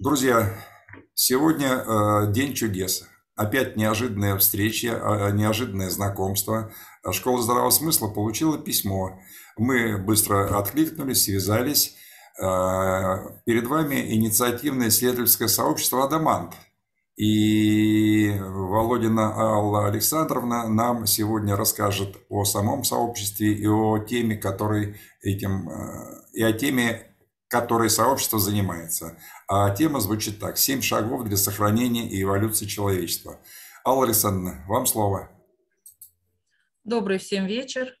Друзья, сегодня э, день чудес. Опять неожиданная встреча, э, неожиданное знакомство. Школа здравого смысла получила письмо. Мы быстро откликнулись, связались. Э, перед вами инициативное исследовательское сообщество «Адамант». И Володина Алла Александровна нам сегодня расскажет о самом сообществе и о теме, которой этим, и о теме, которой сообщество занимается. А тема звучит так. «Семь шагов для сохранения и эволюции человечества». Алла Александровна, вам слово. Добрый всем вечер.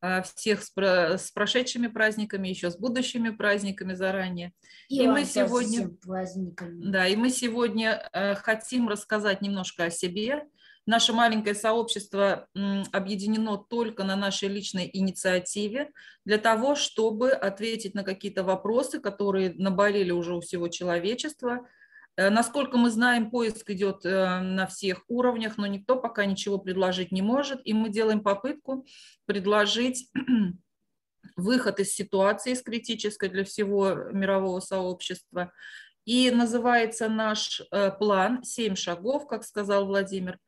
А, всех с прошедшими праздниками, еще с будущими праздниками заранее. И, и мы сегодня, да, и мы сегодня э, хотим рассказать немножко о себе, Наше маленькое сообщество объединено только на нашей личной инициативе для того, чтобы ответить на какие-то вопросы, которые наболели уже у всего человечества. Э, насколько мы знаем, поиск идет э, на всех уровнях, но никто пока ничего предложить не может, и мы делаем попытку предложить выход из ситуации, из критической для всего мирового сообщества. И называется наш э, план «Семь шагов», как сказал Владимир,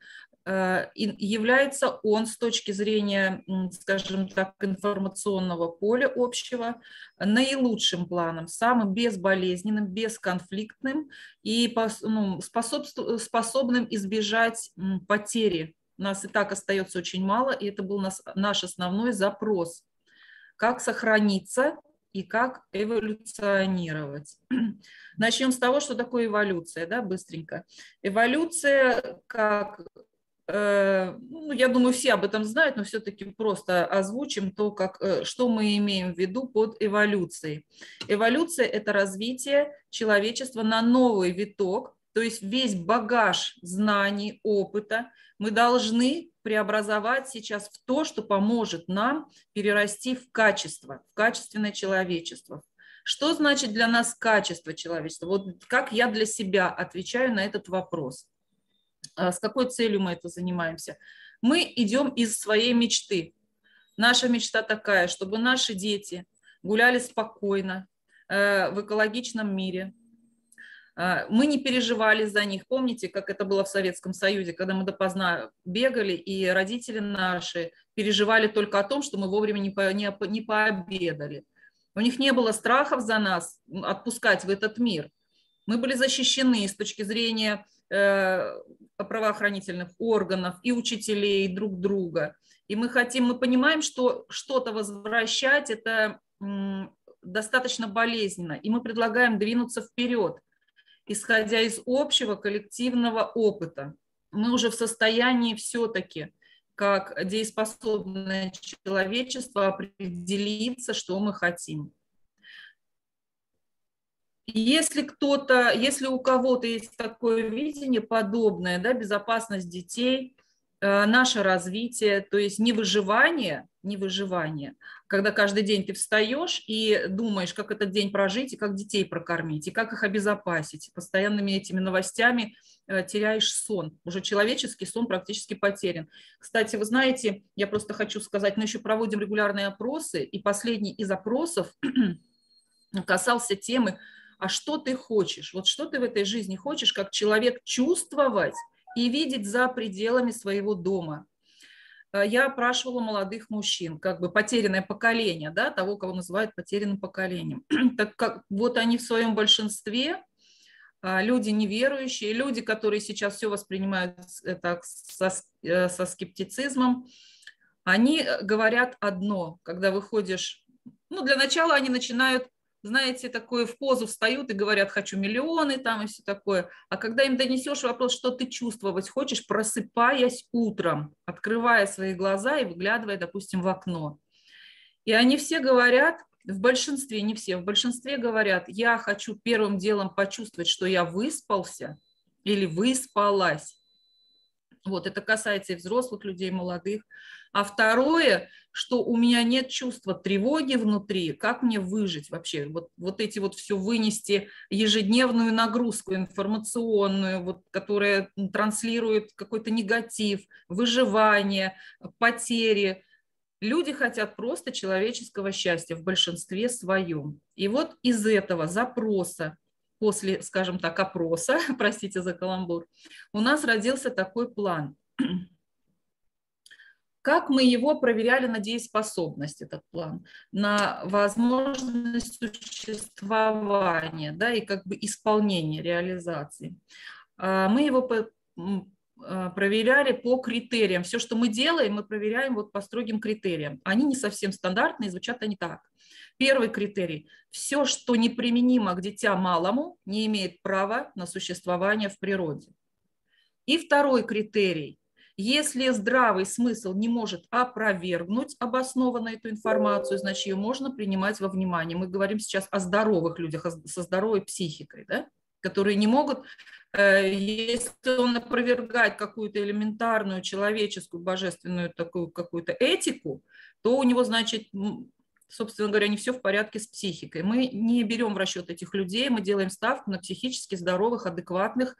Э, является он с точки зрения, скажем так, информационного поля общего наилучшим планом, самым безболезненным, бесконфликтным и ну, способным избежать потери. Нас и так остается очень мало, и это был наш основной запрос. Как сохраниться и как эволюционировать. Начнем с того, что такое эволюция, да, быстренько. Эволюция, как Э, ну, я думаю, все об этом знают, но все-таки просто озвучим то, как, э, что мы имеем в виду под эволюцией. Эволюция – это развитие человечества на новый виток, то есть весь багаж знаний, опыта мы должны преобразовать сейчас в то, что поможет нам перерасти в качество, в качественное человечество. Что значит для нас качество человечества? Вот как я для себя отвечаю на этот вопрос – а с какой целью мы это занимаемся? Мы идем из своей мечты. Наша мечта такая, чтобы наши дети гуляли спокойно э, в экологичном мире. Э, мы не переживали за них. Помните, как это было в Советском Союзе, когда мы допоздна бегали, и родители наши переживали только о том, что мы вовремя не, по, не, не пообедали. У них не было страхов за нас отпускать в этот мир. Мы были защищены с точки зрения Э, правоохранительных органов и учителей друг друга. И мы хотим, мы понимаем, что что-то возвращать это достаточно болезненно, и мы предлагаем двинуться вперед, исходя из общего коллективного опыта. Мы уже в состоянии все-таки, как дееспособное человечество, определиться, что мы хотим. Если кто-то, если у кого-то есть такое видение подобное, да, безопасность детей, э, наше развитие, то есть не выживание, не выживание, когда каждый день ты встаешь и думаешь, как этот день прожить, и как детей прокормить, и как их обезопасить. Постоянными этими новостями э, теряешь сон. Уже человеческий сон практически потерян. Кстати, вы знаете, я просто хочу сказать, мы еще проводим регулярные опросы, и последний из опросов касался темы а что ты хочешь. Вот что ты в этой жизни хочешь, как человек чувствовать и видеть за пределами своего дома. Э, я опрашивала молодых мужчин, как бы потерянное поколение, да, того, кого называют потерянным поколением. Так как вот они в своем большинстве, а, люди неверующие, люди, которые сейчас все воспринимают так со, э, со скептицизмом, они э, говорят одно, когда выходишь, ну, для начала они начинают знаете, такое в позу встают и говорят, хочу миллионы там и все такое. А когда им донесешь вопрос, что ты чувствовать хочешь, просыпаясь утром, открывая свои глаза и выглядывая, допустим, в окно. И они все говорят, в большинстве, не все, в большинстве говорят, я хочу первым делом почувствовать, что я выспался или выспалась. Вот, это касается и взрослых людей, и молодых. А второе, что у меня нет чувства тревоги внутри, как мне выжить вообще, вот, вот эти вот все вынести, ежедневную нагрузку информационную, вот, которая транслирует какой-то негатив, выживание, потери. Люди хотят просто человеческого счастья в большинстве своем. И вот из этого запроса после, скажем так, опроса, простите за каламбур, у нас родился такой план. Как мы его проверяли на дееспособность, этот план, на возможность существования да, и как бы исполнения, реализации. А, мы его а, проверяли по критериям. Все, что мы делаем, мы проверяем вот по строгим критериям. Они не совсем стандартные, звучат они так. Первый критерий. Все, что неприменимо к дитя малому, не имеет права на существование в природе. И второй критерий. Если здравый смысл не может опровергнуть обоснованно эту информацию, значит, ее можно принимать во внимание. Мы говорим сейчас о здоровых людях, со здоровой психикой, да? которые не могут, э, если он опровергает какую-то элементарную человеческую, божественную такую какую-то этику, то у него, значит, собственно говоря, не все в порядке с психикой. Мы не берем в расчет этих людей, мы делаем ставку на психически здоровых, адекватных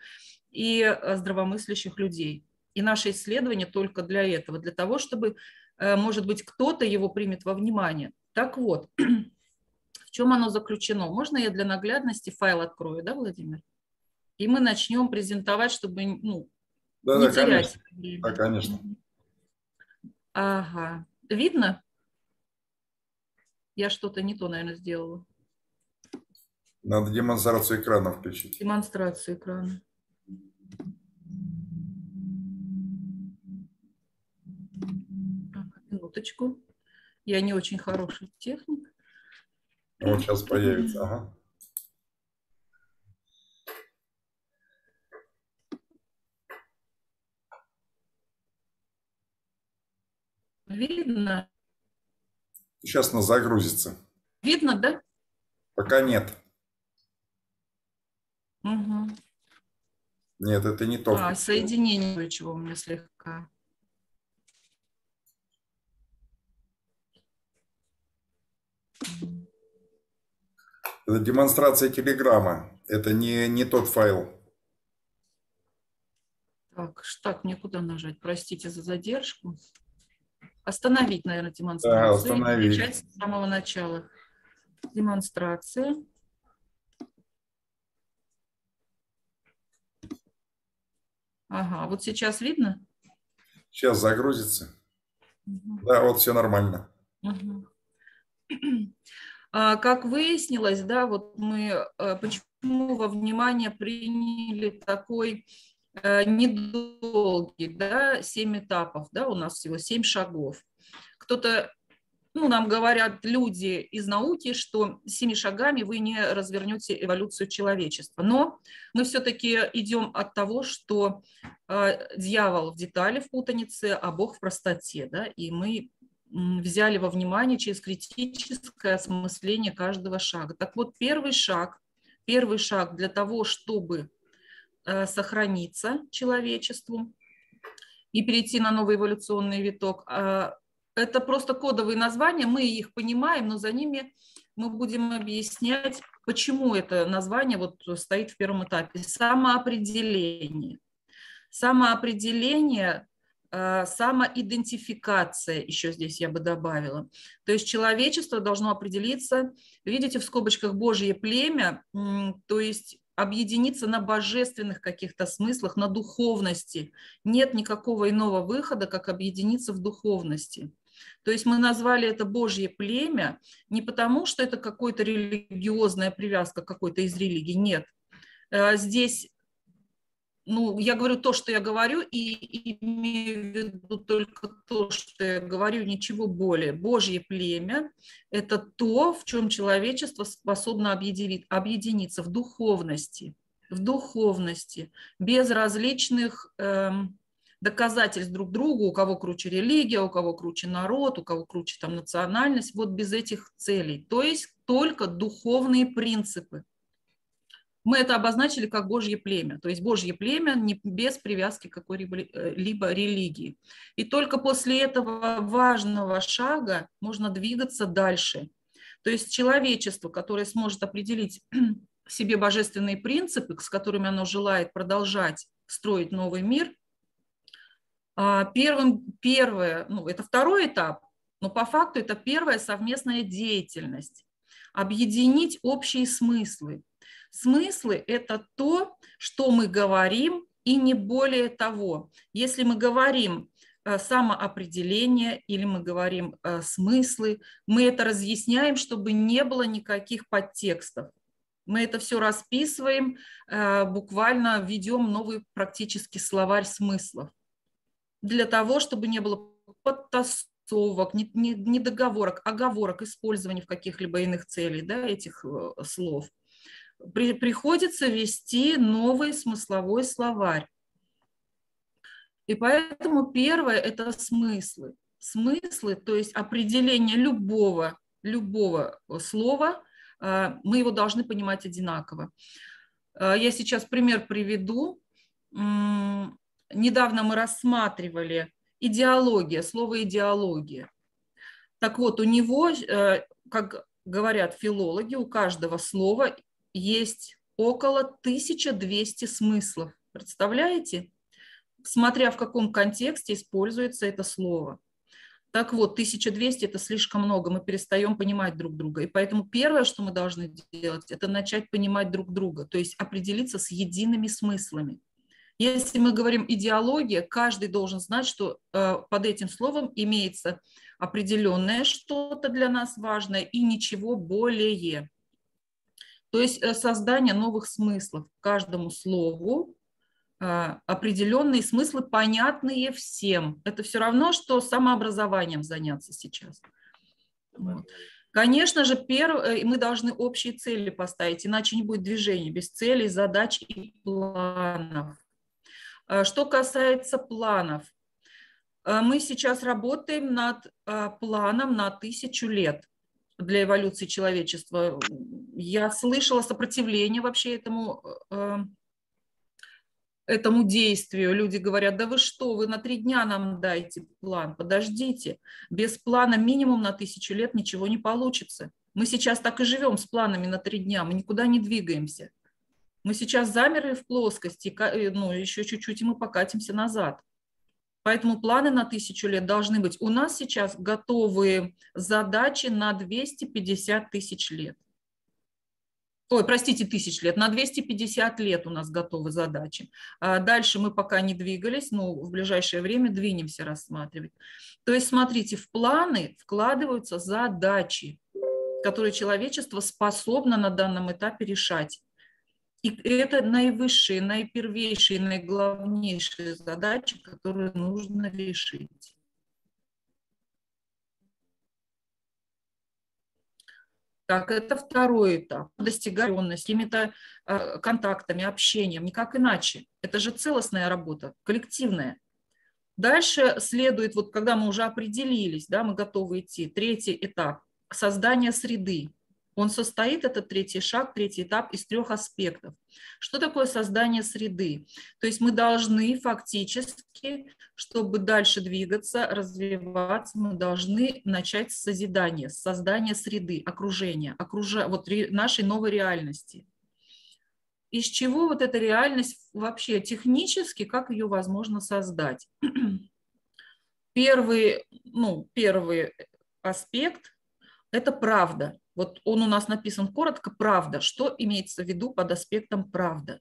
и э, здравомыслящих людей. И наше исследование только для этого, для того, чтобы, э, может быть, кто-то его примет во внимание. Так вот, в чем оно заключено? Можно я для наглядности файл открою, да, Владимир? И мы начнем презентовать, чтобы ну, да, не да, терять конечно. время. Да, конечно. Ага. Видно? Я что-то не то, наверное, сделала. Надо демонстрацию экрана включить. Демонстрацию экрана. Минуточку. Я не очень хороший техник. Вот сейчас появится. Ага. Видно? Сейчас нас загрузится. Видно, да? Пока нет. Угу. Нет, это не то. А, соединение чего у меня слегка. Это демонстрация телеграмма. Это не, не тот файл. Так, так, мне куда нажать? Простите за задержку. Остановить, наверное, демонстрацию. Да, остановить. Начать с самого начала. Демонстрация. Ага, вот сейчас видно? Сейчас загрузится. Угу. Да, вот все нормально. Угу. А, как выяснилось, да, вот мы э, почему во внимание приняли такой Э, недолгий, да, 7 этапов, да, у нас всего 7 шагов. Кто-то, ну, нам говорят люди из науки, что семи шагами вы не развернете эволюцию человечества. Но мы все-таки идем от того, что э, дьявол в детали, в путанице, а Бог в простоте, да, и мы взяли во внимание через критическое осмысление каждого шага. Так вот, первый шаг, первый шаг для того, чтобы Э, сохраниться человечеству и перейти на новый эволюционный виток. А, это просто кодовые названия, мы их понимаем, но за ними мы будем объяснять, почему это название вот стоит в первом этапе. Самоопределение. Самоопределение э, самоидентификация, еще здесь я бы добавила. То есть человечество должно определиться, видите, в скобочках Божье племя, то есть объединиться на божественных каких-то смыслах, на духовности. Нет никакого иного выхода, как объединиться в духовности. То есть мы назвали это Божье племя не потому, что это какая-то религиозная привязка какой-то из религий, нет. Э, здесь ну, я говорю то, что я говорю, и имею в виду только то, что я говорю, ничего более. Божье племя – это то, в чем человечество способно объединиться в духовности, в духовности, без различных эм, доказательств друг другу, у кого круче религия, у кого круче народ, у кого круче там национальность, вот без этих целей. То есть только духовные принципы мы это обозначили как Божье племя, то есть Божье племя не без привязки к какой-либо э, религии. И только после этого важного шага можно двигаться дальше. То есть человечество, которое сможет определить себе божественные принципы, с которыми оно желает продолжать строить новый мир, а, первым, первое, ну, это второй этап, но по факту это первая совместная деятельность. Объединить общие смыслы, Смыслы – это то, что мы говорим, и не более того. Если мы говорим э, самоопределение или мы говорим э, смыслы, мы это разъясняем, чтобы не было никаких подтекстов. Мы это все расписываем, э, буквально ведем новый практически словарь смыслов для того, чтобы не было подтасовок, недоговорок, оговорок, использования в каких-либо иных целей да, этих слов – при, приходится вести новый смысловой словарь. И поэтому первое – это смыслы. Смыслы, то есть определение любого, любого слова, а, мы его должны понимать одинаково. А, я сейчас пример приведу. Недавно мы рассматривали идеология, слово идеология. Так вот, у него, э, как говорят филологи, у каждого слова есть около 1200 смыслов. Представляете? Смотря в каком контексте используется это слово. Так вот, 1200 – это слишком много, мы перестаем понимать друг друга. И поэтому первое, что мы должны делать, это начать понимать друг друга, то есть определиться с едиными смыслами. Если мы говорим идеология, каждый должен знать, что э, под этим словом имеется определенное что-то для нас важное и ничего более. То есть э, создание новых смыслов каждому слову, а, определенные смыслы, понятные всем. Это все равно, что самообразованием заняться сейчас. Вот. Конечно же, первое, э, мы должны общие цели поставить, иначе не будет движения без целей, задач и планов. А, что касается планов, э, мы сейчас работаем над планом на тысячу лет для эволюции человечества. Я слышала сопротивление вообще этому, э, этому действию. Люди говорят, да вы что, вы на три дня нам дайте план, подождите. Без плана минимум на тысячу лет ничего не получится. Мы сейчас так и живем с планами на три дня, мы никуда не двигаемся. Мы сейчас замерли в плоскости, э, ну, еще чуть-чуть, и мы покатимся назад. Поэтому планы на тысячу лет должны быть. У нас сейчас готовые задачи на 250 тысяч лет. Ой, простите, тысяч лет. На 250 лет у нас готовы задачи. А дальше мы пока не двигались, но в ближайшее время двинемся рассматривать. То есть, смотрите, в планы вкладываются задачи, которые человечество способно на данном этапе решать. И это наивысшие, наипервейшие, наиглавнейшие задачи, которые нужно решить. Так, это второй этап. Достигаемость какими-то э, контактами, общением, никак иначе. Это же целостная работа, коллективная. Дальше следует, вот когда мы уже определились, да, мы готовы идти, третий этап – создание среды. Он состоит, этот третий шаг, третий этап, из трех аспектов. Что такое создание среды? То есть мы должны фактически, чтобы дальше двигаться, развиваться, мы должны начать с созидания, с создания среды, окружения, окружа, вот ре, нашей новой реальности. Из чего вот эта реальность вообще технически, как ее возможно создать? Первый, ну, первый аспект – это правда. Вот он у нас написан коротко «правда». Что имеется в виду под аспектом «правда»?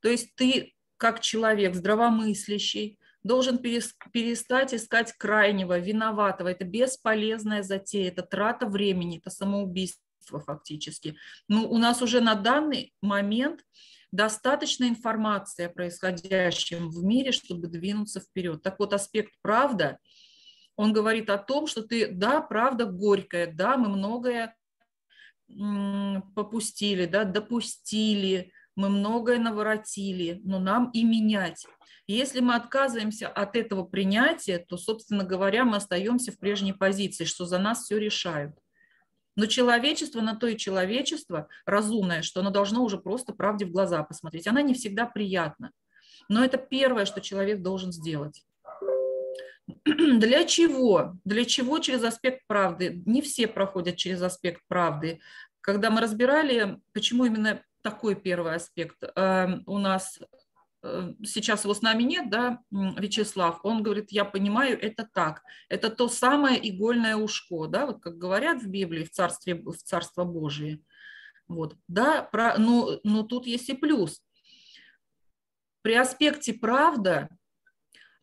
То есть ты, как человек здравомыслящий, должен перестать искать крайнего, виноватого. Это бесполезная затея, это трата времени, это самоубийство фактически. Но ну, у нас уже на данный момент достаточно информации о происходящем в мире, чтобы двинуться вперед. Так вот, аспект «правда» – он говорит о том, что ты, да, правда горькая, да, мы многое попустили, да, допустили, мы многое наворотили, но нам и менять. Если мы отказываемся от этого принятия, то, собственно говоря, мы остаемся в прежней позиции, что за нас все решают. Но человечество на то и человечество разумное, что оно должно уже просто правде в глаза посмотреть. Она не всегда приятна. Но это первое, что человек должен сделать. Для чего? Для чего через аспект правды? Не все проходят через аспект правды. Когда мы разбирали, почему именно такой первый аспект, эм, у нас э, сейчас его с нами нет, да, Вячеслав, он говорит, я понимаю, это так. Это то самое игольное ушко, да, вот как говорят в Библии, в Царстве, в Царство Божие. Вот. Да, про, но, но тут есть и плюс. При аспекте правда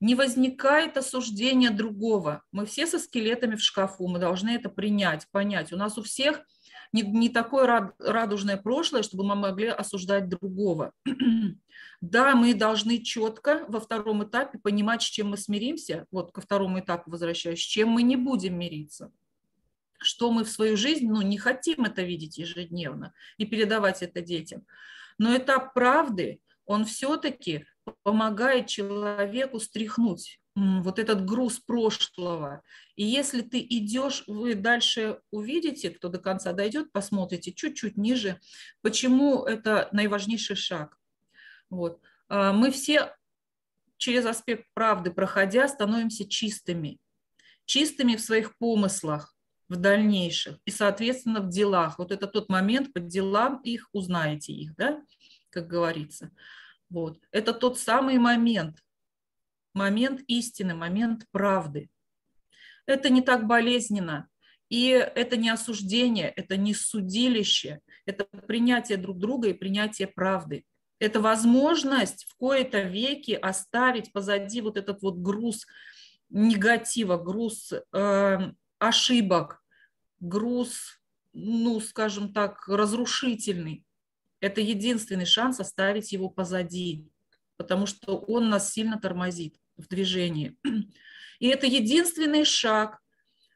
не возникает осуждения другого. Мы все со скелетами в шкафу, мы должны это принять, понять. У нас у всех не, не такое радужное прошлое, чтобы мы могли осуждать другого. да, мы должны четко во втором этапе понимать, с чем мы смиримся, вот ко второму этапу возвращаюсь, с чем мы не будем мириться что мы в свою жизнь ну, не хотим это видеть ежедневно и передавать это детям. Но этап правды, он все-таки помогает человеку стряхнуть вот этот груз прошлого. И если ты идешь, вы дальше увидите, кто до конца дойдет, посмотрите чуть-чуть ниже, почему это наиважнейший шаг. Вот. А, мы все через аспект правды, проходя, становимся чистыми. Чистыми в своих помыслах, в дальнейших и, соответственно, в делах. Вот это тот момент, по делам их узнаете их, да, как говорится. Вот. Это тот самый момент, момент истины, момент правды. Это не так болезненно, и это не осуждение, это не судилище, это принятие друг друга и принятие правды. Это возможность в кои-то веки оставить позади вот этот вот груз негатива, груз э, ошибок, груз, ну, скажем так, разрушительный. Это единственный шанс оставить его позади, потому что он нас сильно тормозит в движении. И это единственный шаг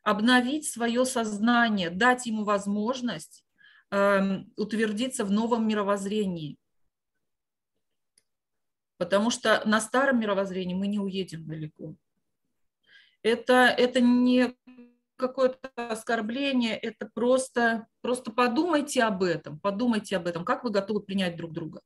обновить свое сознание, дать ему возможность э, утвердиться в новом мировоззрении. Потому что на старом мировоззрении мы не уедем далеко. Это, это не какое-то оскорбление, это просто, просто подумайте об этом, подумайте об этом, как вы готовы принять друг друга,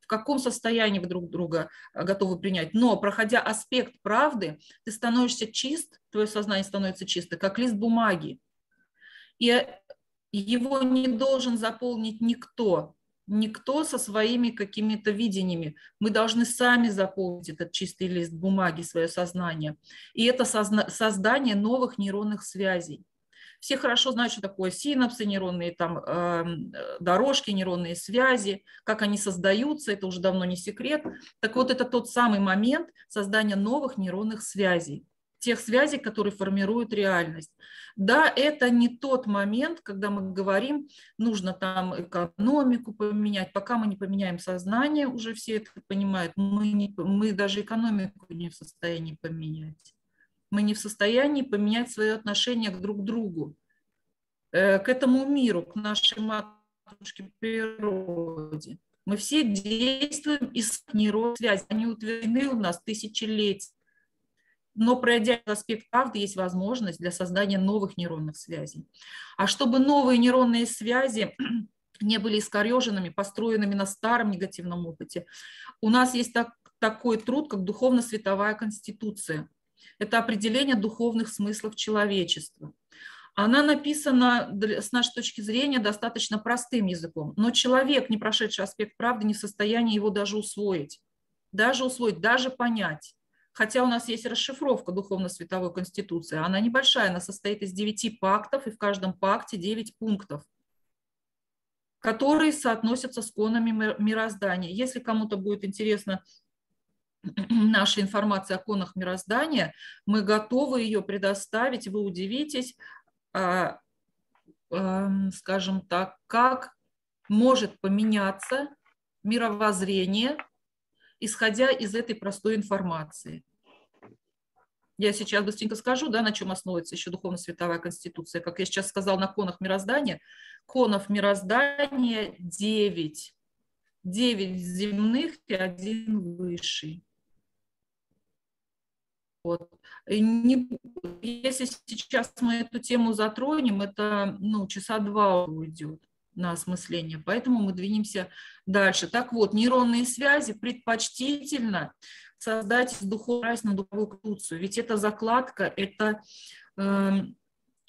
в каком состоянии вы друг друга э, готовы принять. Но, проходя аспект правды, ты становишься чист, твое сознание становится чисто, как лист бумаги. И его не должен заполнить никто, никто со своими какими-то видениями. Мы должны сами заполнить этот чистый лист бумаги, свое сознание. И это создание новых нейронных связей. Все хорошо знают, что такое синапсы, нейронные там, эм, э, дорожки, нейронные связи, как они создаются, это уже давно не секрет. Так вот, это тот самый момент создания новых нейронных связей тех связей, которые формируют реальность. Да, это не тот момент, когда мы говорим, нужно там экономику поменять. Пока мы не поменяем сознание, уже все это понимают, мы, не, мы даже экономику не в состоянии поменять. Мы не в состоянии поменять свое отношение к друг другу, э, к этому миру, к нашей матушке природе. Мы все действуем из нейронной связи. Они утверждены у нас тысячелетия но пройдя аспект правды, есть возможность для создания новых нейронных связей. А чтобы новые нейронные связи не были искореженными, построенными на старом негативном опыте, у нас есть так, такой труд, как духовно-световая конституция. Это определение духовных смыслов человечества. Она написана с нашей точки зрения достаточно простым языком, но человек, не прошедший аспект правды, не в состоянии его даже усвоить, даже усвоить, даже понять. Хотя у нас есть расшифровка Духовно-Световой Конституции, она небольшая, она состоит из девяти пактов, и в каждом пакте девять пунктов, которые соотносятся с конами мироздания. Если кому-то будет интересно наша информация о конах мироздания, мы готовы ее предоставить, вы удивитесь, а, скажем так, как может поменяться мировоззрение исходя из этой простой информации. Я сейчас быстренько скажу, да, на чем основывается еще духовно-световая конституция. Как я сейчас сказал, на конах мироздания. Конов мироздания 9. 9 земных и один высший. Вот. Не, если сейчас мы эту тему затронем, это ну, часа два уйдет на осмысление. Поэтому мы двинемся дальше. Так вот, нейронные связи предпочтительно создать духовность на духовую конституцию. Ведь это закладка, это э,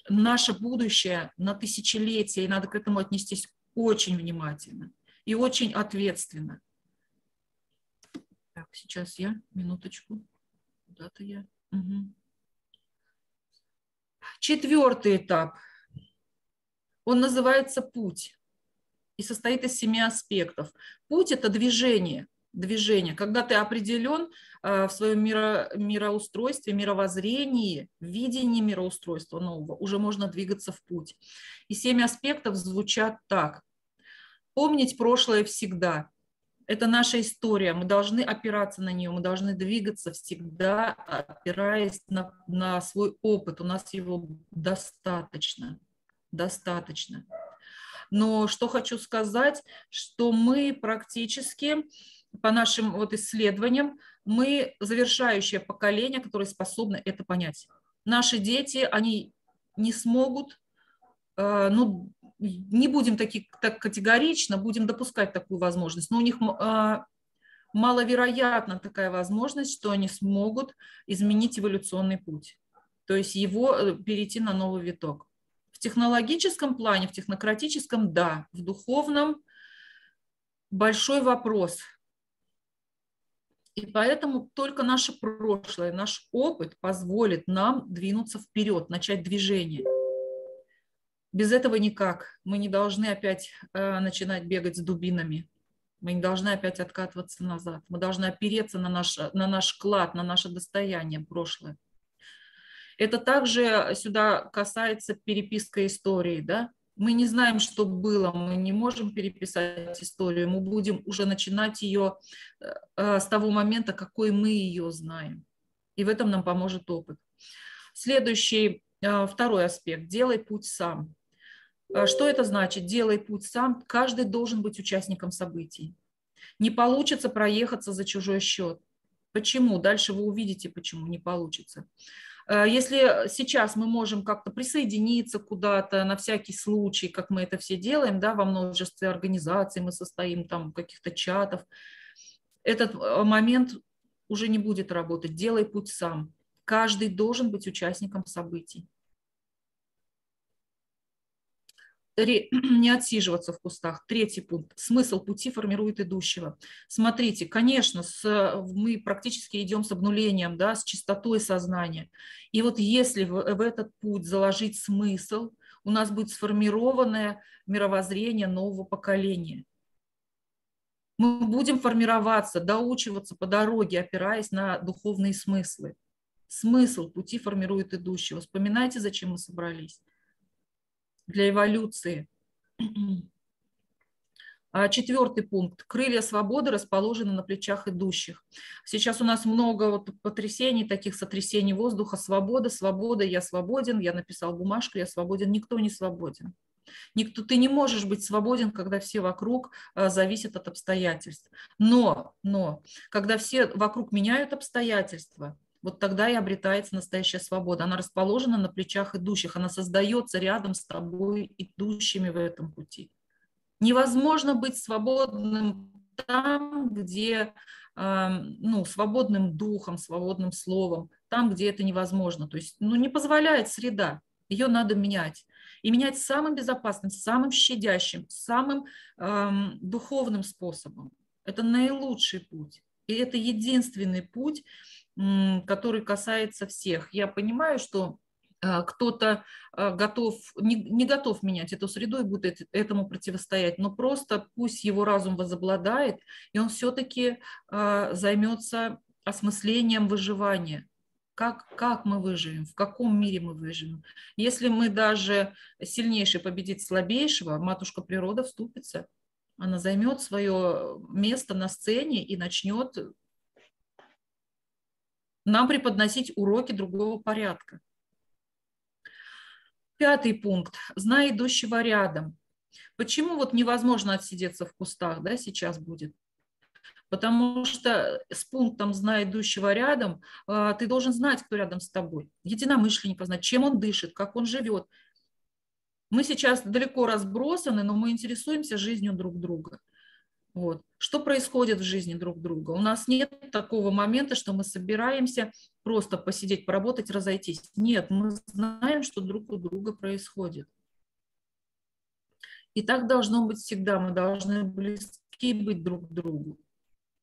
наше будущее на тысячелетия, и надо к этому отнестись очень внимательно и очень ответственно. Так, сейчас я, минуточку. Куда-то я. Угу. Четвертый этап – он называется путь. и состоит из семи аспектов. Путь – это движение, движение. Когда ты определен э, в своем миро, мироустройстве, мировоззрении, видении мироустройства нового, уже можно двигаться в путь. И семь аспектов звучат так. Помнить прошлое всегда. Это наша история, мы должны опираться на нее, мы должны двигаться всегда, опираясь на, на свой опыт. У нас его достаточно, достаточно. Но что хочу сказать, что мы практически по нашим вот исследованиям, мы завершающее поколение, которое способно это понять. Наши дети, они не смогут, э, ну, не будем таки, так категорично, будем допускать такую возможность, но у них э, маловероятна такая возможность, что они смогут изменить эволюционный путь, то есть его э, перейти на новый виток. Технологическом плане, в технократическом – да, в духовном – большой вопрос – и поэтому только наше прошлое, наш опыт позволит нам двинуться вперед, начать движение. Без этого никак. Мы не должны опять э, начинать бегать с дубинами. Мы не должны опять откатываться назад. Мы должны опереться на наш, на наш клад, на наше достояние прошлое. Это также сюда касается переписка истории. Да? мы не знаем, что было, мы не можем переписать историю, мы будем уже начинать ее э, э, с того момента, какой мы ее знаем. И в этом нам поможет опыт. Следующий, э, второй аспект – делай путь сам. Что это значит? Делай путь сам. Каждый должен быть участником событий. Не получится проехаться за чужой счет. Почему? Дальше вы увидите, почему не получится. Э, если сейчас мы можем как-то присоединиться куда-то на всякий случай, как мы это все делаем, да, во множестве организаций мы состоим, там, каких-то чатов, этот э, момент уже не будет работать. Делай путь сам. Каждый должен быть участником событий. не отсиживаться в кустах. Третий пункт. Смысл пути формирует идущего. Смотрите, конечно, с, мы практически идем с обнулением, да, с чистотой сознания. И вот если в, в этот путь заложить смысл, у нас будет сформированное мировоззрение нового поколения. Мы будем формироваться, доучиваться по дороге, опираясь на духовные смыслы. Смысл пути формирует идущего. Вспоминайте, зачем мы собрались для эволюции. А четвертый пункт. Крылья свободы расположены на плечах идущих. Сейчас у нас много вот потрясений, таких сотрясений воздуха. Свобода, свобода, я свободен, я написал бумажку, я свободен. Никто не свободен. Никто, ты не можешь быть свободен, когда все вокруг а, зависят от обстоятельств. Но, но, когда все вокруг меняют обстоятельства, вот тогда и обретается настоящая свобода. Она расположена на плечах идущих, она создается рядом с тобой, идущими в этом пути. Невозможно быть свободным там, где, эм, ну, свободным духом, свободным словом, там, где это невозможно. То есть, ну, не позволяет среда, ее надо менять. И менять самым безопасным, самым щадящим, самым эм, духовным способом. Это наилучший путь. И это единственный путь, который касается всех. Я понимаю, что а, кто-то а, готов, не, не готов менять эту среду и будет этому противостоять, но просто пусть его разум возобладает, и он все-таки а, займется осмыслением выживания. Как, как мы выживем, в каком мире мы выживем. Если мы даже сильнейший победит слабейшего, матушка природа вступится. Она займет свое место на сцене и начнет нам преподносить уроки другого порядка. Пятый пункт. Знай идущего рядом. Почему вот невозможно отсидеться в кустах, да, сейчас будет? Потому что с пунктом «зная идущего рядом» а, ты должен знать, кто рядом с тобой. Единомышленника знать, чем он дышит, как он живет. Мы сейчас далеко разбросаны, но мы интересуемся жизнью друг друга. Вот. Что происходит в жизни друг друга? У нас нет такого момента, что мы собираемся просто посидеть, поработать, разойтись. Нет, мы знаем, что друг у друга происходит. И так должно быть всегда. Мы должны близки быть друг к другу.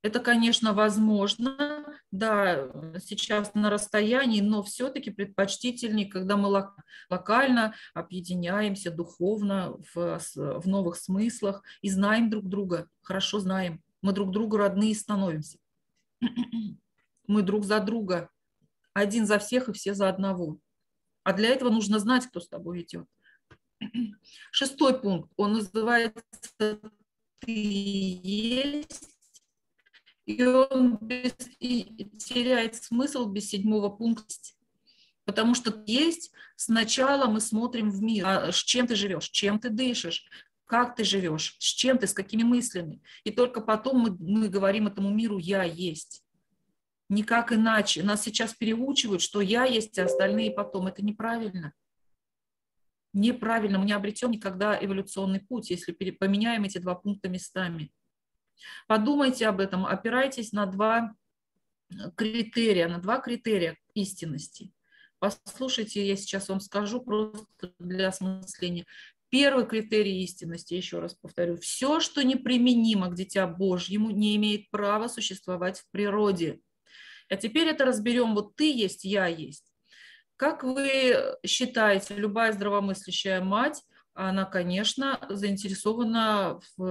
Это, конечно, возможно да, сейчас на расстоянии, но все-таки предпочтительнее, когда мы локально объединяемся духовно в, в новых смыслах и знаем друг друга, хорошо знаем. Мы друг другу родные становимся. Мы друг за друга. Один за всех и все за одного. А для этого нужно знать, кто с тобой идет. Шестой пункт, он называется «Ты есть и он без, и теряет смысл без седьмого пункта. Потому что есть, сначала мы смотрим в мир, а с чем ты живешь, чем ты дышишь, как ты живешь, с чем ты, с какими мыслями. И только потом мы, мы говорим этому миру «я есть». Никак иначе. Нас сейчас переучивают, что «я есть», а остальные потом. Это неправильно. Неправильно. Мы не обретем никогда эволюционный путь, если поменяем эти два пункта местами. Подумайте об этом, опирайтесь на два критерия, на два критерия истинности. Послушайте, я сейчас вам скажу просто для осмысления. Первый критерий истинности, еще раз повторю, все, что неприменимо к Дитя Божьему, не имеет права существовать в природе. А теперь это разберем. Вот ты есть, я есть. Как вы считаете, любая здравомыслящая мать она, конечно, заинтересована в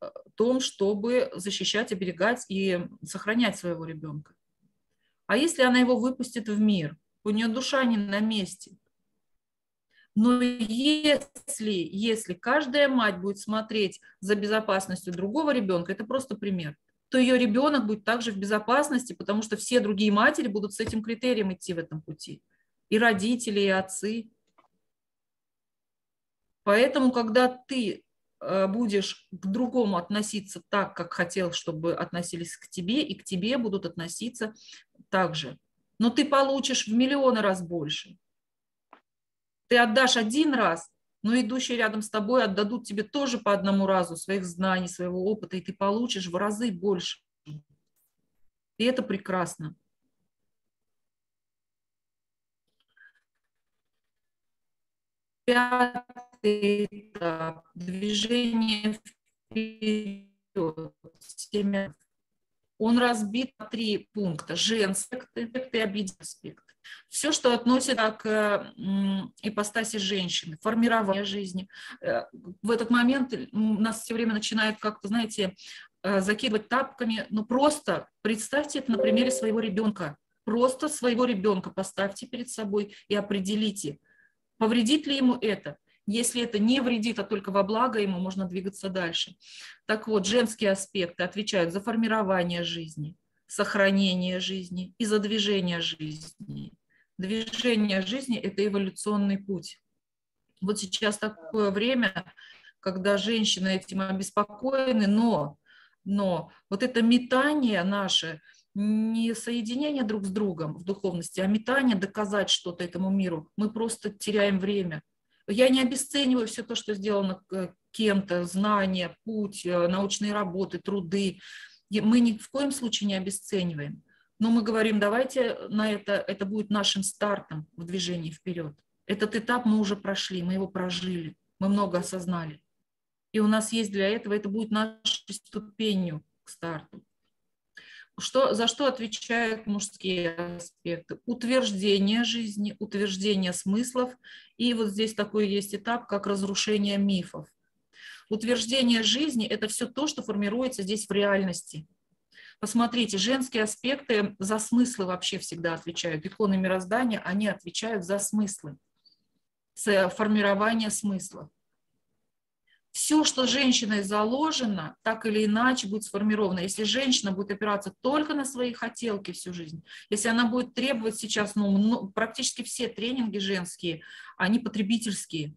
э, том, чтобы защищать, оберегать и сохранять своего ребенка. А если она его выпустит в мир, у нее душа не на месте. Но если, если каждая мать будет смотреть за безопасностью другого ребенка, это просто пример, то ее ребенок будет также в безопасности, потому что все другие матери будут с этим критерием идти в этом пути. И родители, и отцы. Поэтому, когда ты э, будешь к другому относиться так, как хотел, чтобы относились к тебе, и к тебе будут относиться так же. Но ты получишь в миллионы раз больше. Ты отдашь один раз, но идущие рядом с тобой отдадут тебе тоже по одному разу своих знаний, своего опыта, и ты получишь в разы больше. И это прекрасно. Пятый этап – движение вперед, семя. Он разбит на три пункта – женский аспект и обидный аспект. Все, что относится к ипостаси женщины, формирование жизни. Э, в этот момент нас все время начинают как-то, знаете, э, закидывать тапками. Ну просто представьте это на примере своего ребенка. Просто своего ребенка поставьте перед собой и определите – Повредит ли ему это? Если это не вредит, а только во благо ему, можно двигаться дальше. Так вот, женские аспекты отвечают за формирование жизни, сохранение жизни и за движение жизни. Движение жизни – это эволюционный путь. Вот сейчас такое время, когда женщины этим обеспокоены, но, но вот это метание наше – не соединение друг с другом в духовности, а метание доказать что-то этому миру. Мы просто теряем время. Я не обесцениваю все то, что сделано э, кем-то, знания, путь, э, научные работы, труды. Мы ни в коем случае не обесцениваем. Но мы говорим, давайте на это, это будет нашим стартом в движении вперед. Этот этап мы уже прошли, мы его прожили, мы много осознали. И у нас есть для этого, это будет нашей ступенью к старту. Что, за что отвечают мужские аспекты? Утверждение жизни, утверждение смыслов. И вот здесь такой есть этап, как разрушение мифов. Утверждение жизни – это все то, что формируется здесь в реальности. Посмотрите, женские аспекты за смыслы вообще всегда отвечают. Иконы мироздания, они отвечают за смыслы, формирование смыслов все, что женщиной заложено, так или иначе будет сформировано. Если женщина будет опираться только на свои хотелки всю жизнь, если она будет требовать сейчас, ну, практически все тренинги женские, они потребительские,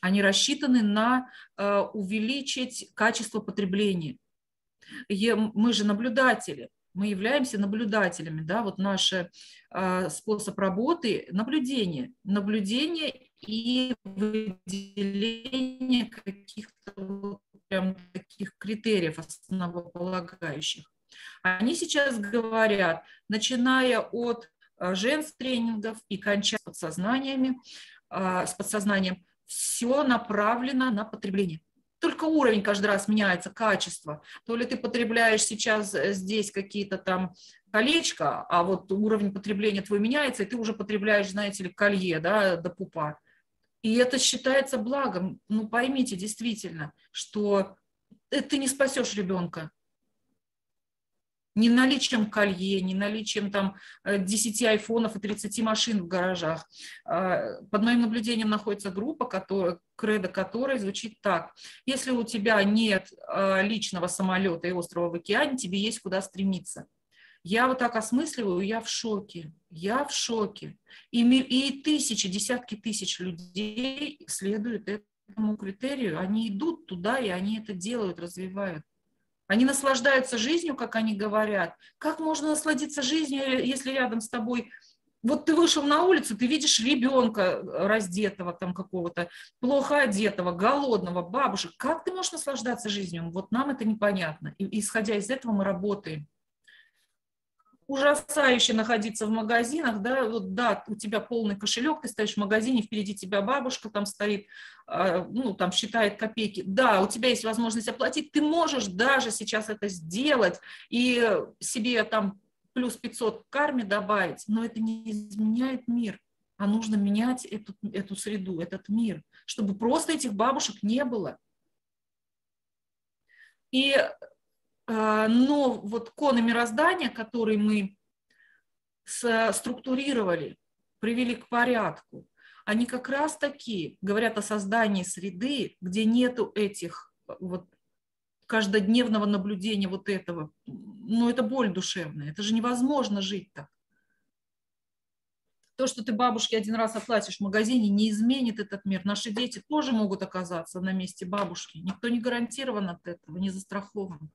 они рассчитаны на э, увеличить качество потребления. И мы же наблюдатели, мы являемся наблюдателями, да, вот наш э, способ работы – наблюдение, наблюдение и выделение каких-то прям таких критериев основополагающих. Они сейчас говорят, начиная от э, женских тренингов и кончая подсознаниями, э, с подсознанием, все направлено на потребление. только уровень каждый раз меняется, качество. То ли ты потребляешь сейчас э, здесь какие-то там колечко, а вот уровень потребления твой меняется, и ты уже потребляешь, знаете ли, колье, да, до пупа. И это считается благом. Ну, поймите действительно, что ты не спасешь ребенка ни наличием колье, ни наличием там 10 э, айфонов и 30 машин в гаражах. А, под моим наблюдением находится группа, которая, кредо которой звучит так. Если у тебя нет а, личного самолета и острова в океане, тебе есть куда стремиться. Я вот так осмысливаю, я в шоке. Я в шоке. И, и тысячи, десятки тысяч людей следуют этому критерию. Они идут туда, и они это делают, развивают. Они наслаждаются жизнью, как они говорят. Как можно насладиться жизнью, если рядом с тобой вот ты вышел на улицу, ты видишь ребенка раздетого там какого-то, плохо одетого, голодного, бабушек. Как ты можешь наслаждаться жизнью? Вот нам это непонятно. И исходя из этого мы работаем ужасающе находиться в магазинах, да, вот да, у тебя полный кошелек, ты стоишь в магазине, впереди тебя бабушка там стоит, а, ну, там считает копейки, да, у тебя есть возможность оплатить, ты можешь даже сейчас это сделать и себе там плюс 500 к карме добавить, но это не изменяет мир, а нужно менять эту, эту среду, этот мир, чтобы просто этих бабушек не было. И но вот коны мироздания, которые мы структурировали, привели к порядку, они как раз таки говорят о создании среды, где нету этих вот каждодневного наблюдения вот этого. Ну, это боль душевная. Это же невозможно жить так. То, что ты бабушке один раз оплатишь в магазине, не изменит этот мир. Наши дети тоже могут оказаться на месте бабушки. Никто не гарантирован от этого, не застрахован.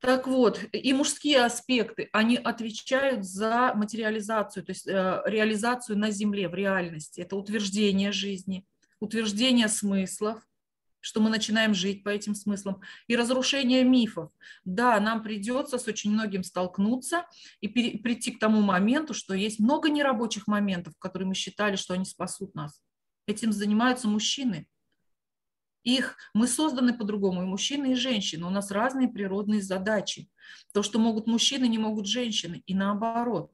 Так вот, и мужские аспекты, они отвечают за материализацию, то есть э, реализацию на Земле, в реальности. Это утверждение жизни, утверждение смыслов, что мы начинаем жить по этим смыслам, и разрушение мифов. Да, нам придется с очень многим столкнуться и прийти к тому моменту, что есть много нерабочих моментов, которые мы считали, что они спасут нас. Этим занимаются мужчины. Их, мы созданы по-другому, и мужчины, и женщины. У нас разные природные задачи. То, что могут мужчины, не могут женщины, и наоборот.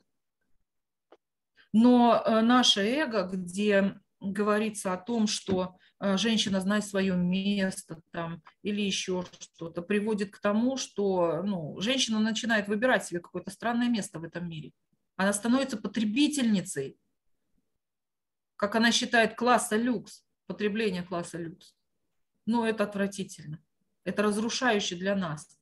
Но э, наше эго, где говорится о том, что э, женщина знает свое место там, или еще что-то, приводит к тому, что ну, женщина начинает выбирать себе какое-то странное место в этом мире. Она становится потребительницей, как она считает, класса люкс, потребление класса люкс но это отвратительно. Это разрушающе для нас.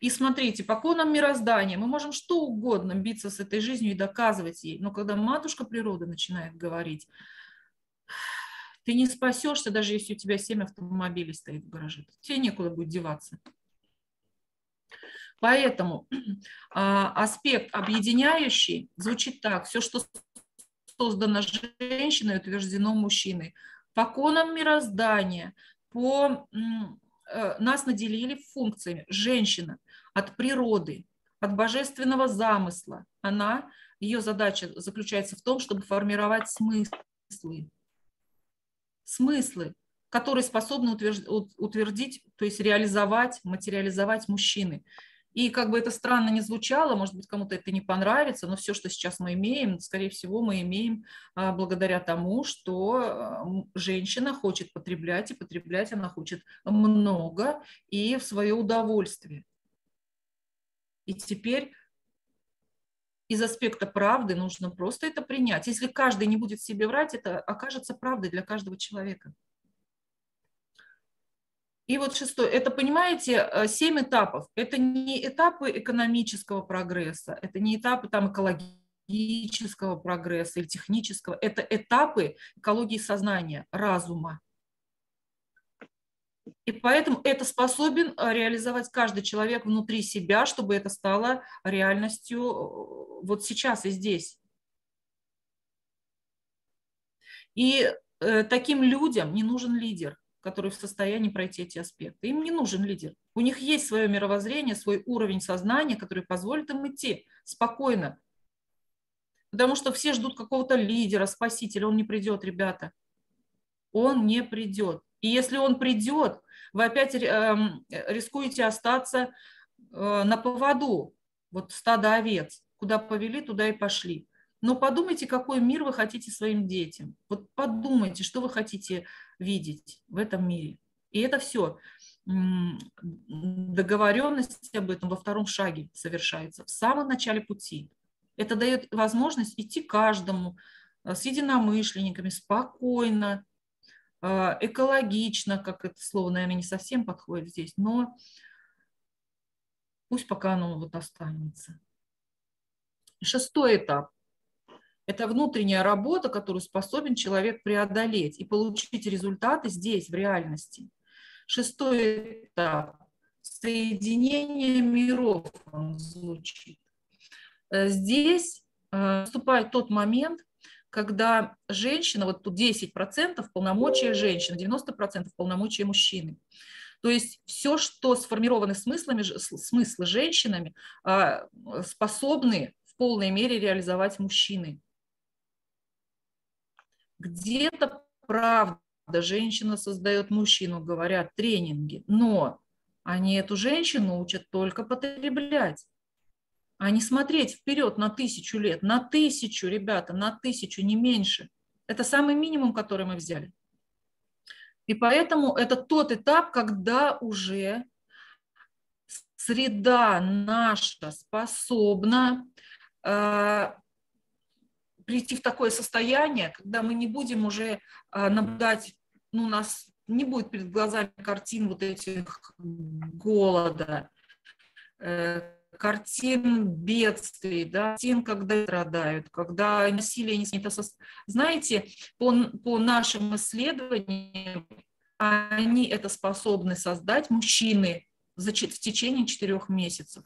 И смотрите, по конам мироздания мы можем что угодно биться с этой жизнью и доказывать ей, но когда матушка природы начинает говорить, ты не спасешься, даже если у тебя семь автомобилей стоит в гараже. Тебе некуда будет деваться. Поэтому а, аспект объединяющий звучит так. Все, что создано женщиной, утверждено мужчиной. По конам мироздания по, э, нас наделили функциями. Женщина от природы, от божественного замысла. Она, ее задача заключается в том, чтобы формировать смыслы. Смыслы, которые способны утвердить, то есть реализовать, материализовать мужчины. И как бы это странно не звучало, может быть, кому-то это не понравится, но все, что сейчас мы имеем, скорее всего, мы имеем а, благодаря тому, что женщина хочет потреблять, и потреблять она хочет много и в свое удовольствие. И теперь из аспекта правды нужно просто это принять. Если каждый не будет себе врать, это окажется правдой для каждого человека. И вот шестое, это, понимаете, э, семь этапов. Это не этапы экономического прогресса, это не этапы там экологического прогресса или технического, это этапы экологии сознания, разума. И поэтому это способен э, реализовать каждый человек внутри себя, чтобы это стало реальностью э, вот сейчас и здесь. И таким людям не нужен лидер которые в состоянии пройти эти аспекты. Им не нужен лидер. У них есть свое мировоззрение, свой уровень сознания, который позволит им идти спокойно. Потому что все ждут какого-то лидера, спасителя. Он не придет, ребята. Он не придет. И если он придет, вы опять эм, рискуете остаться э, на поводу, вот стада овец. Куда повели, туда и пошли. Но подумайте, какой мир вы хотите своим детям. Вот подумайте, что вы хотите видеть в этом мире. И это все договоренность об этом во втором шаге совершается, в самом начале пути. Это дает возможность идти каждому э, с единомышленниками спокойно, э, экологично, как это слово, наверное, не совсем подходит здесь, но пусть пока оно вот останется. Шестой этап – это внутренняя работа, которую способен человек преодолеть и получить результаты здесь, в реальности. Шестой этап – соединение миров, он звучит. Э, здесь э, наступает тот момент, когда женщина, вот тут 10% полномочия женщины, 90% полномочия мужчины. То есть все, что сформированы смыслами, смыслы женщинами, а, способны в полной мере реализовать мужчины. Где-то правда женщина создает мужчину, говорят тренинги, но они эту женщину учат только потреблять, а не смотреть вперед на тысячу лет, на тысячу, ребята, на тысячу, не меньше. Это самый минимум, который мы взяли. И поэтому это тот этап, когда уже среда наша способна Э, прийти в такое состояние, когда мы не будем уже э, наблюдать, ну, у нас не будет перед глазами картин вот этих голода, э, картин бедствий, да, картин, когда страдают, когда насилие не снято. Знаете, по, по нашим исследованиям, они это способны создать, мужчины, в течение четырех месяцев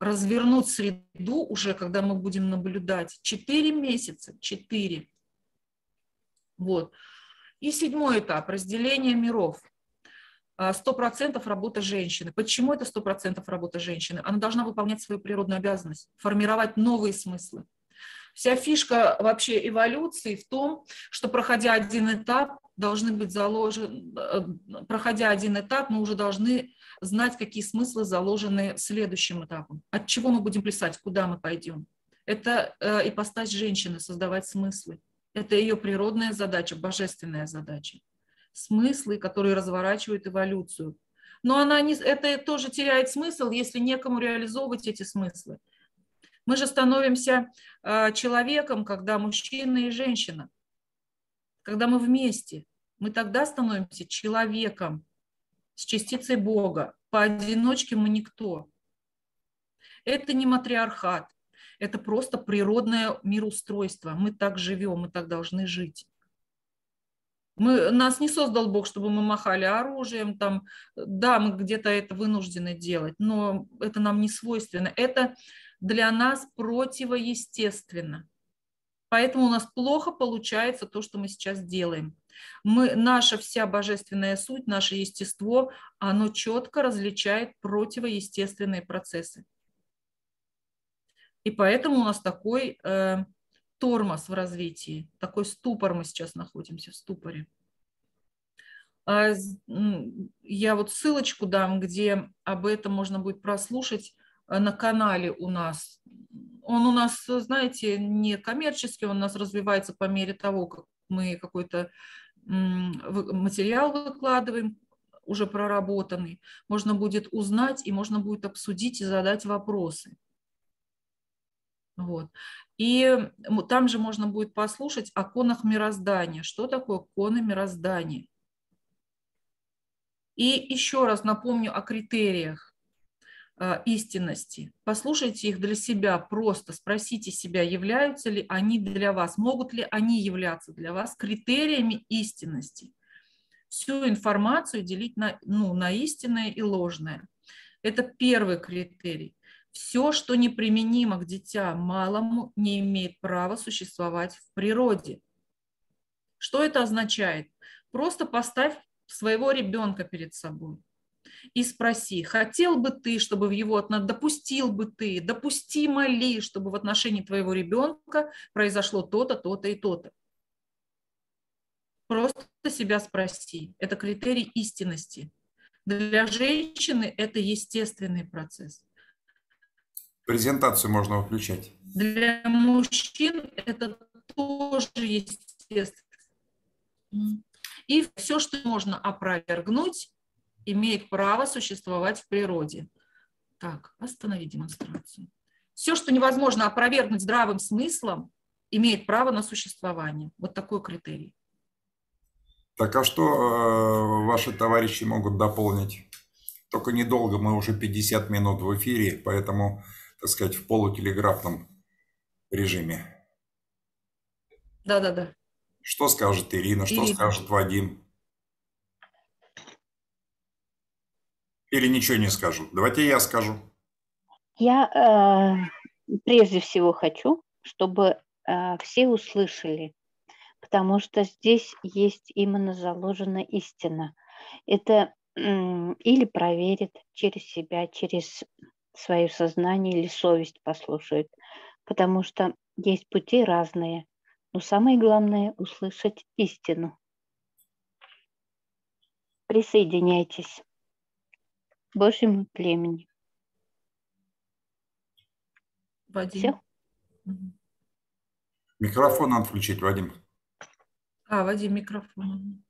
развернуть среду уже, когда мы будем наблюдать. Четыре месяца, четыре. Вот. И седьмой этап – разделение миров. А, сто процентов работа женщины. Почему это сто процентов работа женщины? Она должна выполнять свою природную обязанность, формировать новые смыслы. Вся фишка вообще эволюции в том, что проходя один этап, должны быть заложены, э, проходя один этап, мы уже должны знать, какие смыслы заложены следующим этапом. От чего мы будем плясать, куда мы пойдем. Это э, ипостась женщины, создавать смыслы. Это ее природная задача, божественная задача. Смыслы, которые разворачивают эволюцию. Но она не, это тоже теряет смысл, если некому реализовывать эти смыслы. Мы же становимся э, человеком, когда мужчина и женщина, когда мы вместе. Мы тогда становимся человеком, с частицей Бога. Поодиночке мы никто. Это не матриархат, это просто природное мироустройство. Мы так живем, мы так должны жить. Мы, нас не создал Бог, чтобы мы махали оружием, там, да, мы где-то это вынуждены делать, но это нам не свойственно. Это для нас противоестественно. Поэтому у нас плохо получается то, что мы сейчас делаем. Мы, наша вся божественная суть, наше естество, оно четко различает противоестественные процессы. И поэтому у нас такой э, тормоз в развитии, такой ступор мы сейчас находимся в ступоре. А, я вот ссылочку дам, где об этом можно будет прослушать э, на канале у нас. Он у нас, знаете, не коммерческий, он у нас развивается по мере того, как мы какой-то материал выкладываем, уже проработанный, можно будет узнать и можно будет обсудить и задать вопросы. Вот. И там же можно будет послушать о конах мироздания. Что такое коны мироздания? И еще раз напомню о критериях. А, истинности. Послушайте их для себя, просто спросите себя, являются ли они для вас, могут ли они являться для вас критериями истинности. Всю информацию делить на, ну, на истинное и ложное. Это первый критерий. Все, что неприменимо к дитя малому, не имеет права существовать в природе. Что это означает? Просто поставь своего ребенка перед собой и спроси, хотел бы ты, чтобы в его, допустил бы ты, допустимо ли, чтобы в отношении твоего ребенка произошло то-то, то-то и то-то. Просто себя спроси. Это критерий истинности. Для женщины это естественный процесс. Презентацию можно выключать. Для мужчин это тоже естественно. И все, что можно опровергнуть, имеет право существовать в природе. Так, останови демонстрацию. Все, что невозможно опровергнуть здравым смыслом, имеет право на существование. Вот такой критерий. Так а что э, ваши товарищи могут дополнить? Только недолго, мы уже 50 минут в эфире, поэтому, так сказать, в полутелеграфном режиме. Да-да-да. Что скажет Ирина, что Ирина. скажет Вадим? Или ничего не скажу? Давайте я скажу. Я э, прежде всего хочу, чтобы э, все услышали, потому что здесь есть именно заложена истина. Это э, или проверит через себя, через свое сознание или совесть послушает, потому что есть пути разные. Но самое главное – услышать истину. Присоединяйтесь. Божьему племени. Вадим. Все? Микрофон надо включить, Вадим. А, Вадим, микрофон.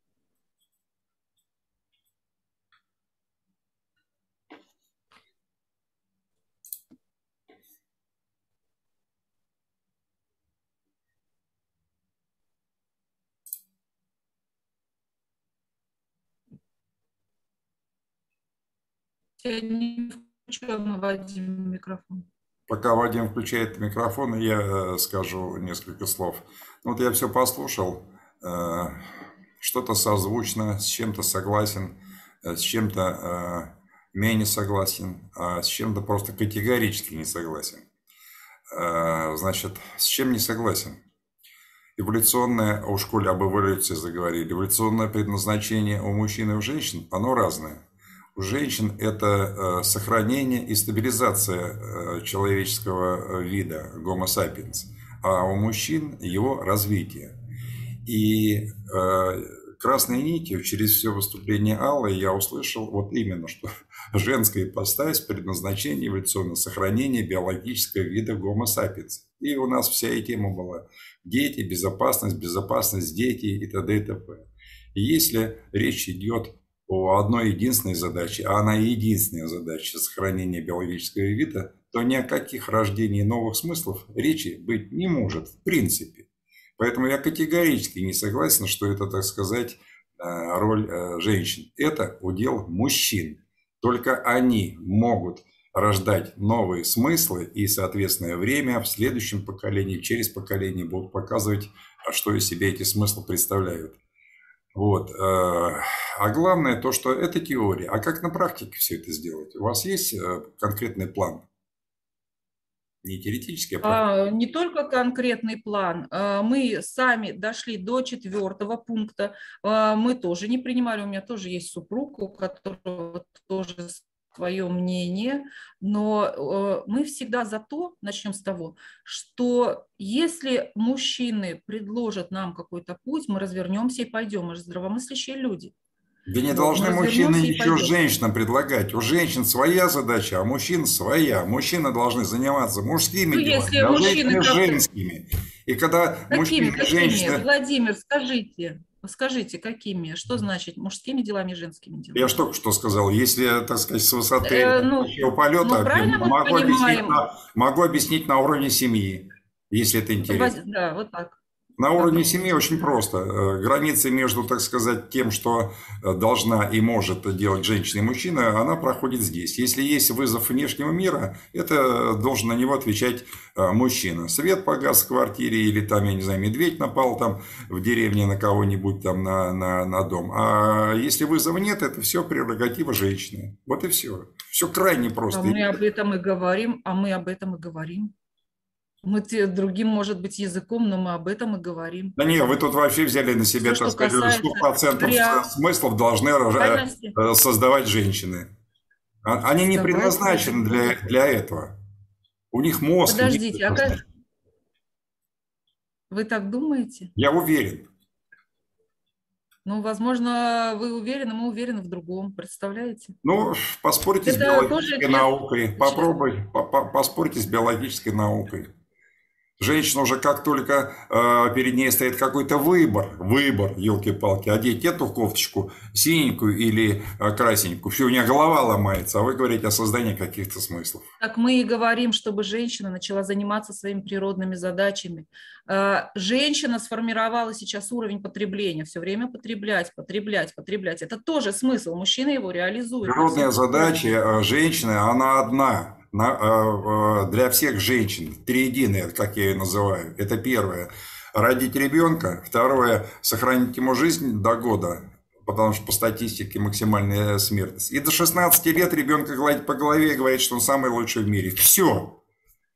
Я не включен, Вадим, микрофон. Пока Вадим включает микрофон, я э, скажу несколько слов. Ну, вот я все послушал, э, что-то созвучно, с чем-то согласен, э, с чем-то менее согласен, а с чем-то просто категорически не согласен. Значит, с чем не согласен? Эволюционное, у школе об эволюции заговорили, эволюционное предназначение у мужчин и у женщин, оно разное у женщин это э, сохранение и стабилизация э, человеческого э, вида Homo sapiens, а у мужчин его развитие. И красной нитью через все выступление Аллы я услышал вот именно, что женская ипостась предназначение эволюционно сохранение биологического вида Homo sapiens. И у нас вся и тема была дети, безопасность, безопасность, дети и т.д. и т.п. И если речь идет по одной единственной задаче, а она единственная задача сохранения биологического вида, то ни о каких рождении новых смыслов речи быть не может в принципе. Поэтому я категорически не согласен, что это, так сказать, э, роль э, женщин. Это удел мужчин. Только они могут рождать новые смыслы и, соответственно, время в следующем поколении, через поколение будут показывать, что из себя эти смыслы представляют. Вот. Э, а главное то, что это теория. А как на практике все это сделать? У вас есть э, конкретный план? Не теоретический, а, а Не только конкретный план. Э, мы сами дошли до четвертого пункта. Мы тоже не принимали. У меня тоже есть супруг, у которого тоже свое мнение, но э, мы всегда за то, начнем с того, что если мужчины предложат нам какой-то путь, мы развернемся и пойдем, мы же здравомыслящие люди. Да не должны мужчины еще женщинам предлагать. У женщин своя задача, а мужчин своя. Мужчины должны заниматься мужскими ну, делами, если а мужчины женскими. И когда какими, мужчины какими? женщины... Владимир, скажите, Скажите, какими? Что значит мужскими делами и женскими делами? Я же только что сказал, если, так сказать, с высоты э, ну, полета, ну, могу, объяснить на, могу объяснить на уровне семьи, если это интересно. Да, вот так. На уровне семьи очень просто. Э, границы между, так сказать, тем, что э, должна и может делать женщина и мужчина, она проходит здесь. Если есть вызов внешнего мира, это должен на него отвечать э, мужчина. Свет погас в квартире или там, я не знаю, медведь напал там в деревне на кого-нибудь там на, на, на дом. А если вызова нет, это все прерогатива женщины. Вот и все. Все крайне просто. А мы об этом и говорим, а мы об этом и говорим. Мы другим, может быть, языком, но мы об этом и говорим. Да нет, вы тут вообще взяли на себя, Все, так сказать, 100% реал... смыслов должны Реальности. Э, создавать женщины. А, они не предназначены для, для этого. У них мозг. Подождите, а как... Вы так думаете? Я уверен. Ну, возможно, вы уверены, мы уверены в другом, представляете? Ну, поспорьте Это с биологической тоже... наукой, попробуй, поспорьте с биологической наукой. Женщина уже как только э, перед ней стоит какой-то выбор, выбор, елки-палки, одеть эту кофточку синенькую или э, красненькую, все, у нее голова ломается, а вы говорите о создании каких-то смыслов. Так мы и говорим, чтобы женщина начала заниматься своими природными задачами. Э, женщина сформировала сейчас уровень потребления, все время потреблять, потреблять, потреблять. Это тоже смысл, мужчина его реализует. Природная задача э, женщины, она одна, на, для всех женщин, триединые, как я ее называю. Это первое. Родить ребенка. Второе. Сохранить ему жизнь до года, потому что по статистике максимальная смертность. И до 16 лет ребенка гладить по голове и говорить, что он самый лучший в мире. Все.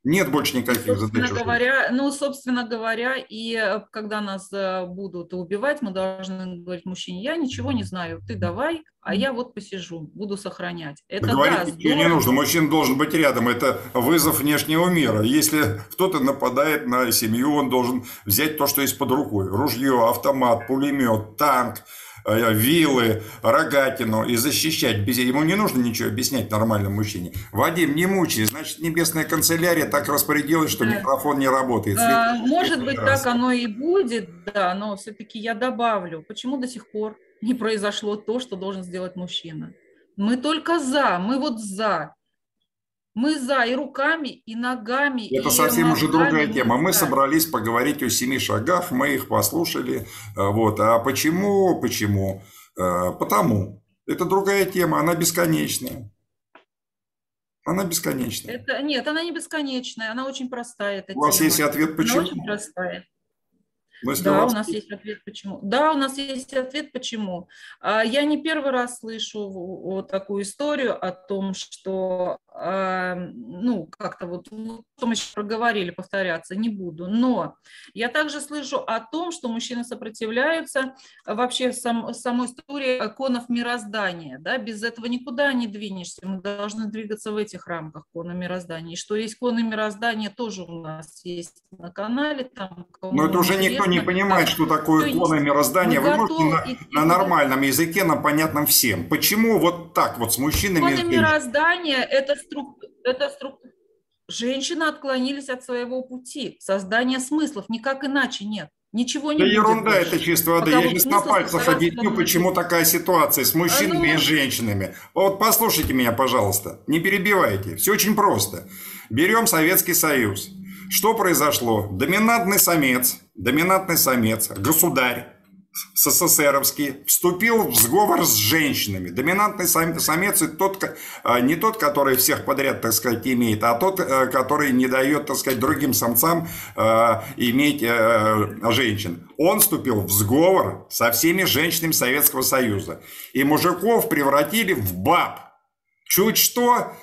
Нет больше никаких собственно задач. Говоря, ну, собственно говоря, и э, когда нас э, будут убивать, мы должны говорить мужчине, я ничего не знаю, ты давай, а я вот посижу, буду сохранять. Это Говорить да, не нужно, мужчина должен быть рядом, это вызов внешнего мира. Если кто-то нападает на семью, он должен взять то, что есть под рукой. Ружье, автомат, пулемет, танк, вилы, рогатину и защищать. Ему не нужно ничего объяснять нормальному мужчине. Вадим, не мучай, значит, небесная канцелярия так распорядилась, что микрофон не работает. А, может быть, раз. так оно и будет, да, но все-таки я добавлю, почему до сих пор не произошло то, что должен сделать мужчина? Мы только за, мы вот за. Мы за и руками, и ногами. Это и совсем уже другая тема. Мы собрались поговорить о семи шагах, мы их послушали. Э, вот. А почему? Почему? Э, потому. Это другая тема, она бесконечная. Она бесконечная. Это, нет, она не бесконечная, она очень простая. Эта у тема. вас есть ответ, почему? Она очень простая. Да, у, у нас есть ответ почему. Да, у нас есть ответ почему. А, я не первый раз слышу вот такую историю о том, что ну, как-то вот, что мы сейчас проговорили, повторяться не буду, но я также слышу о том, что мужчины сопротивляются вообще сам, самой истории конов мироздания, да, без этого никуда не двинешься, мы должны двигаться в этих рамках кона мироздания, и что есть коны мироздания тоже у нас есть на канале. Там, но это уже никто не понимает, что такое коны мироздания, вы можете на, на нормальном языке, на понятном всем. Почему вот так вот с мужчинами? Коны мироздания – это струк... это струк... Женщины отклонились от своего пути, создания смыслов, никак иначе нет. Ничего не да будет ерунда больше. это чисто вода. Я сейчас на пальцах объясню, почему такая ситуация с мужчинами а ну... и женщинами. Вот послушайте меня, пожалуйста. Не перебивайте. Все очень просто. Берем Советский Союз. Что произошло? Доминантный самец, доминантный самец, государь, СССРовский вступил в сговор с женщинами. Доминантный самец – тот, а, не тот, который всех подряд, так сказать, имеет, а тот, э, который не дает, так сказать, другим самцам э, иметь э, женщин. Он вступил в сговор со всеми женщинами Советского Союза. И мужиков превратили в баб. Чуть что,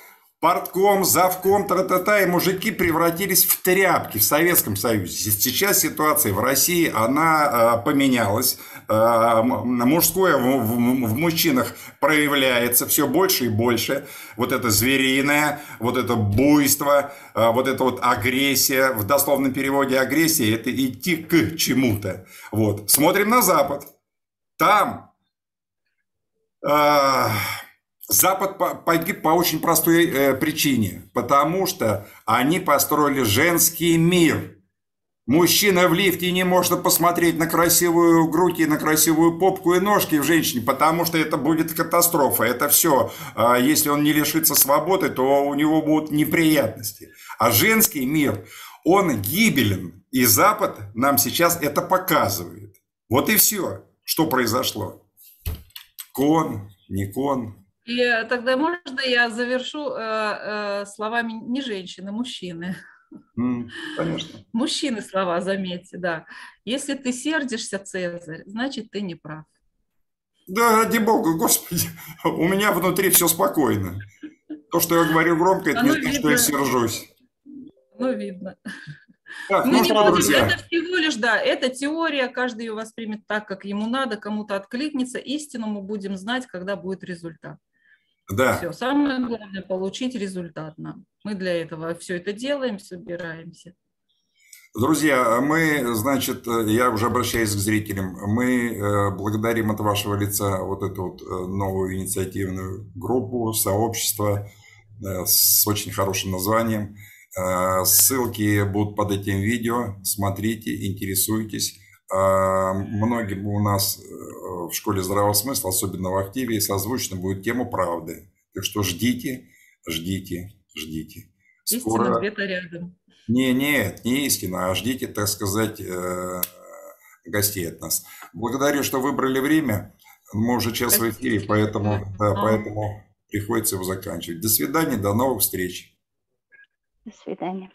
Портком, завком, тра-та-та, и мужики превратились в тряпки в Советском Союзе. Сейчас ситуация в России, она э, поменялась. Э, мужское в, в, в мужчинах проявляется все больше и больше. Вот это звериное, вот это буйство, э, вот это вот агрессия. В дословном переводе агрессия – это идти к чему-то. Вот. Смотрим на Запад. Там... Э, Запад погиб по очень простой э, причине, потому что они построили женский мир. Мужчина в лифте не может посмотреть на красивую грудь и на красивую попку и ножки в женщине, потому что это будет катастрофа. Это все. А если он не лишится свободы, то у него будут неприятности. А женский мир, он гибелен. И Запад нам сейчас это показывает. Вот и все, что произошло. Кон, не кон, и э, тогда можно я завершу э, э, словами не женщины, мужчины. Конечно. Мужчины слова, заметьте, да. Если ты сердишься, Цезарь, значит, ты не прав. Да, ради бога, господи, у меня внутри все спокойно. То, что я говорю громко, это не значит, что я сержусь. Ну, видно. Так, Мы ну, не будем, друзья. это всего лишь, да, это теория, каждый ее воспримет так, как ему надо, кому-то откликнется. Истину мы будем знать, когда будет результат. Да. Все, самое главное получить результат нам. Мы для этого все это делаем, собираемся. Друзья, мы, значит, я уже обращаюсь к зрителям, мы э, благодарим от вашего лица вот эту вот э, новую инициативную группу, сообщество э, с очень хорошим названием. Ссылки будут под этим видео, смотрите, интересуйтесь. Многим у нас в школе здравого смысла, особенно в активе, созвучно будет тема правды. Так что ждите, ждите, ждите. Скоро... Истина где-то рядом. Не, нет, не истина, а ждите, так сказать, э, гостей от нас. Благодарю, что выбрали время. Мы уже час в эфире, поэтому, да, а. поэтому приходится его заканчивать. До свидания, до новых встреч. До свидания.